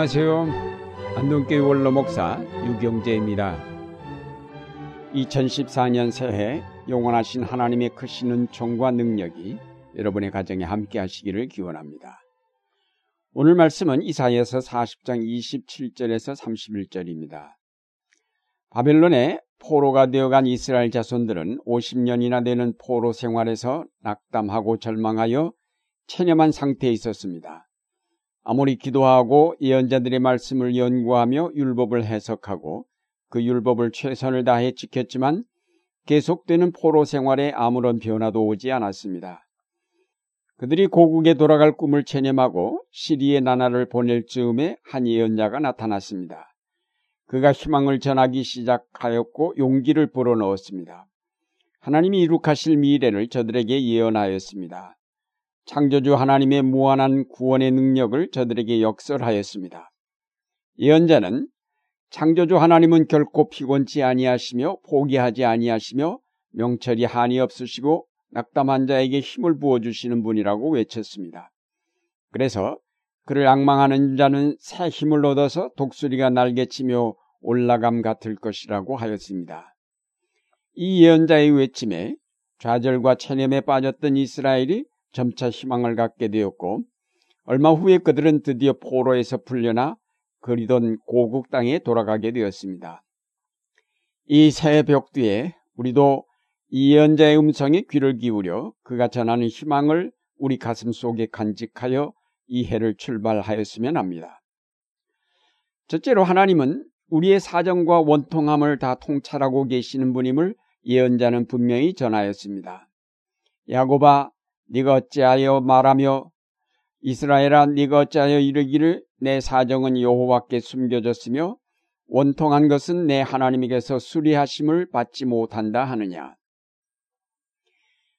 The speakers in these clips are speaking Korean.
안녕하세요. 안동교회 원로 목사 유경재입니다. 2014년 새해 영원하신 하나님의 크신 은총과 능력이 여러분의 가정에 함께 하시기를 기원합니다. 오늘 말씀은 이사야서 40장 27절에서 31절입니다. 바벨론의 포로가 되어간 이스라엘 자손들은 50년이나 되는 포로 생활에서 낙담하고 절망하여 체념한 상태에 있었습니다. 아무리 기도하고 예언자들의 말씀을 연구하며 율법을 해석하고 그 율법을 최선을 다해 지켰지만 계속되는 포로 생활에 아무런 변화도 오지 않았습니다. 그들이 고국에 돌아갈 꿈을 체념하고 시리의 나라를 보낼 즈음에 한 예언자가 나타났습니다. 그가 희망을 전하기 시작하였고 용기를 불어넣었습니다. 하나님이 이룩하실 미래를 저들에게 예언하였습니다. 창조주 하나님의 무한한 구원의 능력을 저들에게 역설하였습니다. 예언자는 창조주 하나님은 결코 피곤치 아니하시며 포기하지 아니하시며 명철이 한이 없으시고 낙담한 자에게 힘을 부어주시는 분이라고 외쳤습니다. 그래서 그를 악망하는 자는 새 힘을 얻어서 독수리가 날개치며 올라감 같을 것이라고 하였습니다. 이 예언자의 외침에 좌절과 체념에 빠졌던 이스라엘이 점차 희망을 갖게 되었고 얼마 후에 그들은 드디어 포로에서 풀려나 그리던 고국 땅에 돌아가게 되었습니다. 이 새 벽 뒤에 우리도 이 예언자의 음성에 귀를 기울여 그가 전하는 희망을 우리 가슴 속에 간직하여 이 해를 출발하였으면 합니다. 첫째로 하나님은 우리의 사정과 원통함을 다 통찰하고 계시는 분임을 예언자는 분명히 전하였습니다. 야고바 네가 어찌하여 말하며 이스라엘아 네가 어찌하여 이르기를 내 사정은 여호와께 숨겨졌으며 원통한 것은 내 하나님에게서 수리하심을 받지 못한다 하느냐.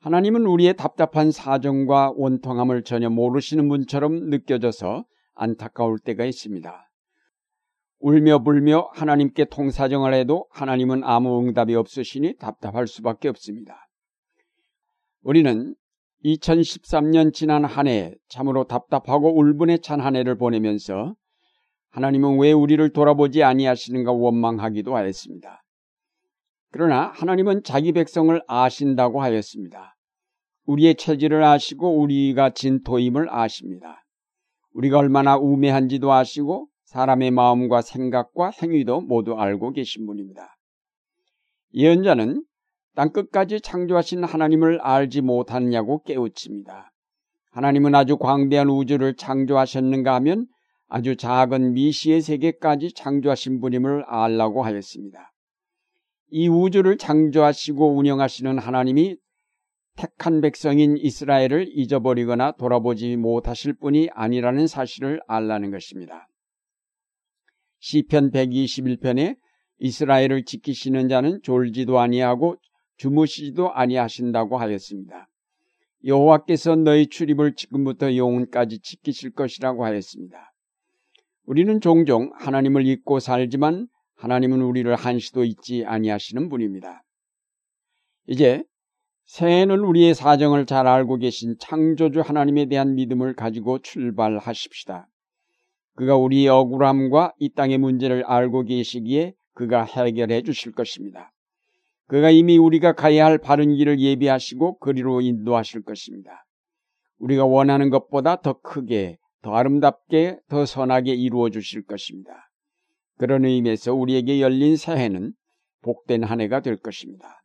하나님은 우리의 답답한 사정과 원통함을 전혀 모르시는 분처럼 느껴져서 안타까울 때가 있습니다. 울며 불며 하나님께 통사정을 해도 하나님은 아무 응답이 없으시니 답답할 수밖에 없습니다. 우리는 2013년 지난 한 해 참으로 답답하고 울분에 찬 한 해를 보내면서 하나님은 왜 우리를 돌아보지 아니하시는가 원망하기도 하였습니다. 그러나 하나님은 자기 백성을 아신다고 하였습니다. 우리의 체질을 아시고 우리가 진토임을 아십니다. 우리가 얼마나 우매한지도 아시고 사람의 마음과 생각과 행위도 모두 알고 계신 분입니다. 예언자는 땅 끝까지 창조하신 하나님을 알지 못하느냐고 깨우칩니다. 하나님은 아주 광대한 우주를 창조하셨는가 하면 아주 작은 미시의 세계까지 창조하신 분임을 알라고 하였습니다. 이 우주를 창조하시고 운영하시는 하나님이 택한 백성인 이스라엘을 잊어버리거나 돌아보지 못하실 분이 아니라는 사실을 알라는 것입니다. 시편 121편에 이스라엘을 지키시는 자는 졸지도 아니하고 주무시지도 아니하신다고 하였습니다. 여호와께서 너희 출입을 지금부터 영혼까지 지키실 것이라고 하였습니다. 우리는 종종 하나님을 잊고 살지만 하나님은 우리를 한시도 잊지 아니하시는 분입니다. 이제 새해는 우리의 사정을 잘 알고 계신 창조주 하나님에 대한 믿음을 가지고 출발하십시다. 그가 우리의 억울함과 이 땅의 문제를 알고 계시기에 그가 해결해 주실 것입니다. 그가 이미 우리가 가야 할 바른 길을 예비하시고 그리로 인도하실 것입니다. 우리가 원하는 것보다 더 크게, 더 아름답게, 더 선하게 이루어 주실 것입니다. 그런 의미에서 우리에게 열린 새해는 복된 한 해가 될 것입니다.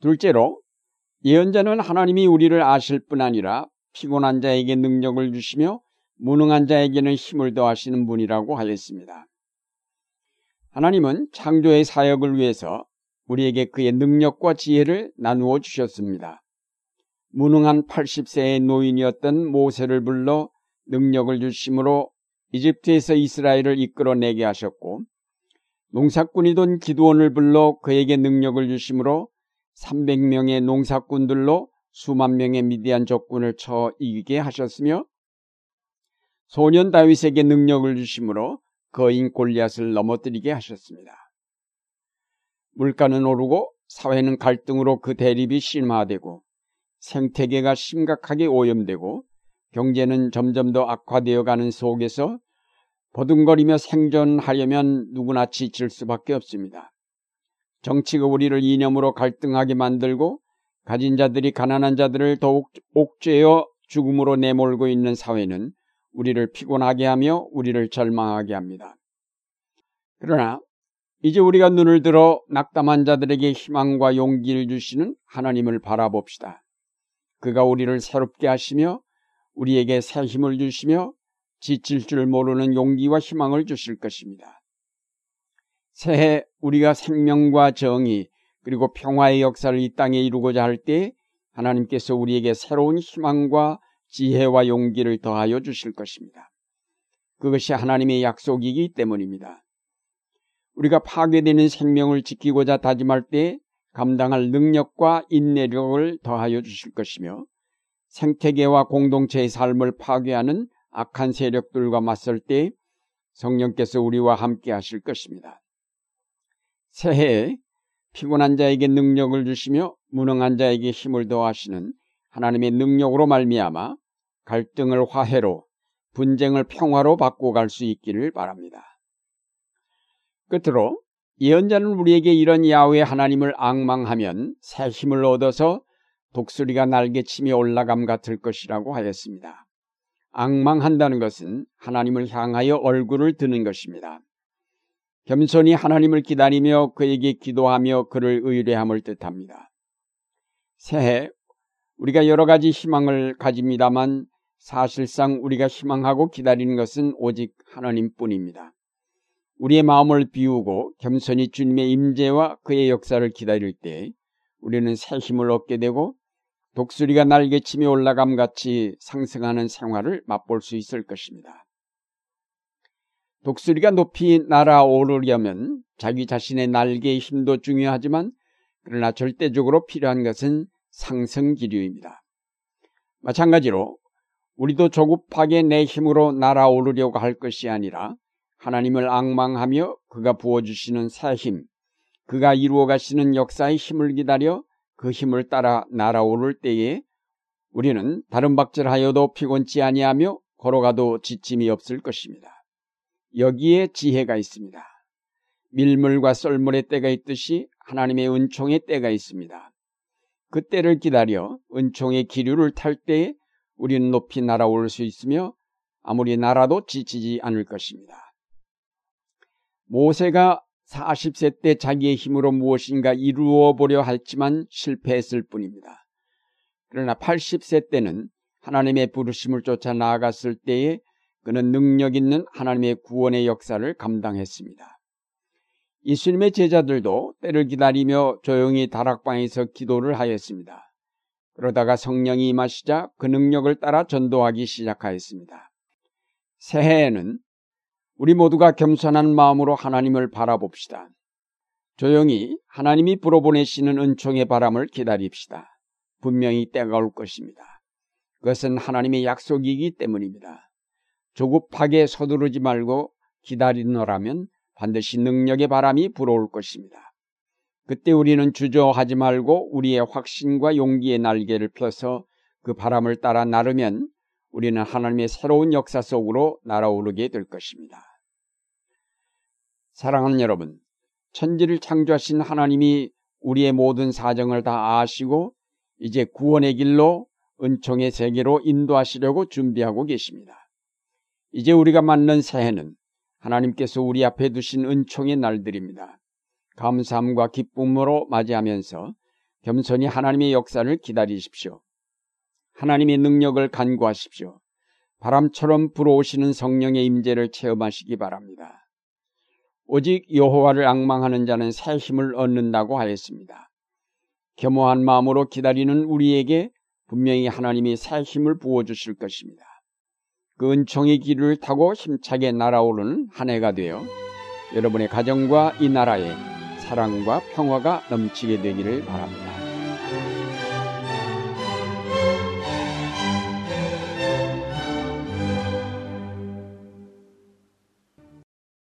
둘째로, 예언자는 하나님이 우리를 아실 뿐 아니라 피곤한 자에게 능력을 주시며 무능한 자에게는 힘을 더하시는 분이라고 하였습니다. 하나님은 창조의 사역을 위해서 우리에게 그의 능력과 지혜를 나누어 주셨습니다. 무능한 80세의 노인이었던 모세를 불러 능력을 주심으로 이집트에서 이스라엘을 이끌어내게 하셨고 농사꾼이던 기도원을 불러 그에게 능력을 주심으로 300명의 농사꾼들로 수만 명의 미디안 적군을 쳐 이기게 하셨으며 소년 다윗에게 능력을 주심으로 거인 골리앗을 넘어뜨리게 하셨습니다. 물가는 오르고 사회는 갈등으로 그 대립이 심화되고 생태계가 심각하게 오염되고 경제는 점점 더 악화되어 가는 속에서 버둥거리며 생존하려면 누구나 지칠 수밖에 없습니다. 정치가 우리를 이념으로 갈등하게 만들고 가진 자들이 가난한 자들을 더욱 옥죄어 죽음으로 내몰고 있는 사회는 우리를 피곤하게 하며 우리를 절망하게 합니다. 그러나 이제 우리가 눈을 들어 낙담한 자들에게 희망과 용기를 주시는 하나님을 바라봅시다. 그가 우리를 새롭게 하시며 우리에게 새 힘을 주시며 지칠 줄 모르는 용기와 희망을 주실 것입니다. 새해 우리가 생명과 정의 그리고 평화의 역사를 이 땅에 이루고자 할 때 하나님께서 우리에게 새로운 희망과 지혜와 용기를 더하여 주실 것입니다. 그것이 하나님의 약속이기 때문입니다. 우리가 파괴되는 생명을 지키고자 다짐할 때 감당할 능력과 인내력을 더하여 주실 것이며 생태계와 공동체의 삶을 파괴하는 악한 세력들과 맞설 때 성령께서 우리와 함께 하실 것입니다. 새해에 피곤한 자에게 능력을 주시며 무능한 자에게 힘을 더하시는 하나님의 능력으로 말미암아 갈등을 화해로 분쟁을 평화로 바꿔갈 수 있기를 바랍니다. 끝으로 예언자는 우리에게 이런 야외 하나님을 악망하면 새 힘을 얻어서 독수리가 날개치며 올라감 같을 것이라고 하였습니다. 악망한다는 것은 하나님을 향하여 얼굴을 드는 것입니다. 겸손히 하나님을 기다리며 그에게 기도하며 그를 의뢰함을 뜻합니다. 새해 우리가 여러 가지 희망을 가집니다만 사실상 우리가 희망하고 기다리는 것은 오직 하나님 뿐입니다. 우리의 마음을 비우고 겸손히 주님의 임재와 그의 역사를 기다릴 때 우리는 새 힘을 얻게 되고 독수리가 날개치며 올라감 같이 상승하는 생활을 맛볼 수 있을 것입니다. 독수리가 높이 날아오르려면 자기 자신의 날개의 힘도 중요하지만 그러나 절대적으로 필요한 것은 상승 기류입니다. 마찬가지로 우리도 조급하게 내 힘으로 날아오르려고 할 것이 아니라 하나님을 악망하며 그가 부어주시는 새 힘, 그가 이루어 가시는 역사의 힘을 기다려 그 힘을 따라 날아오를 때에 우리는 다른 박질하여도 피곤치 아니하며 걸어가도 지침이 없을 것입니다. 여기에 지혜가 있습니다. 밀물과 썰물의 때가 있듯이 하나님의 은총의 때가 있습니다. 그 때를 기다려 은총의 기류를 탈 때에 우리는 높이 날아올 수 있으며 아무리 날아도 지치지 않을 것입니다. 모세가 40세 때 자기의 힘으로 무엇인가 이루어 보려 했지만 실패했을 뿐입니다. 그러나 80세 때는 하나님의 부르심을 쫓아 나아갔을 때에 그는 능력 있는 하나님의 구원의 역사를 감당했습니다. 예수님의 제자들도 때를 기다리며 조용히 다락방에서 기도를 하였습니다. 그러다가 성령이 임하시자 그 능력을 따라 전도하기 시작하였습니다. 새해에는 우리 모두가 겸손한 마음으로 하나님을 바라봅시다. 조용히 하나님이 불어보내시는 은총의 바람을 기다립시다. 분명히 때가 올 것입니다. 그것은 하나님의 약속이기 때문입니다. 조급하게 서두르지 말고 기다리노라면 반드시 능력의 바람이 불어올 것입니다. 그때 우리는 주저하지 말고 우리의 확신과 용기의 날개를 펴서 그 바람을 따라 나르면 우리는 하나님의 새로운 역사 속으로 날아오르게 될 것입니다. 사랑하는 여러분, 천지를 창조하신 하나님이 우리의 모든 사정을 다 아시고 이제 구원의 길로 은총의 세계로 인도하시려고 준비하고 계십니다. 이제 우리가 맞는 새해는 하나님께서 우리 앞에 두신 은총의 날들입니다. 감사함과 기쁨으로 맞이하면서 겸손히 하나님의 역사를 기다리십시오. 하나님의 능력을 간구하십시오. 바람처럼 불어오시는 성령의 임재를 체험하시기 바랍니다. 오직 여호와를 악망하는 자는 새 힘을 얻는다고 하였습니다. 겸허한 마음으로 기다리는 우리에게 분명히 하나님이 새 힘을 부어 주실 것입니다. 그 은총의 길을 타고 힘차게 날아오르는 한 해가 되어 여러분의 가정과 이 나라에 사랑과 평화가 넘치게 되기를 바랍니다.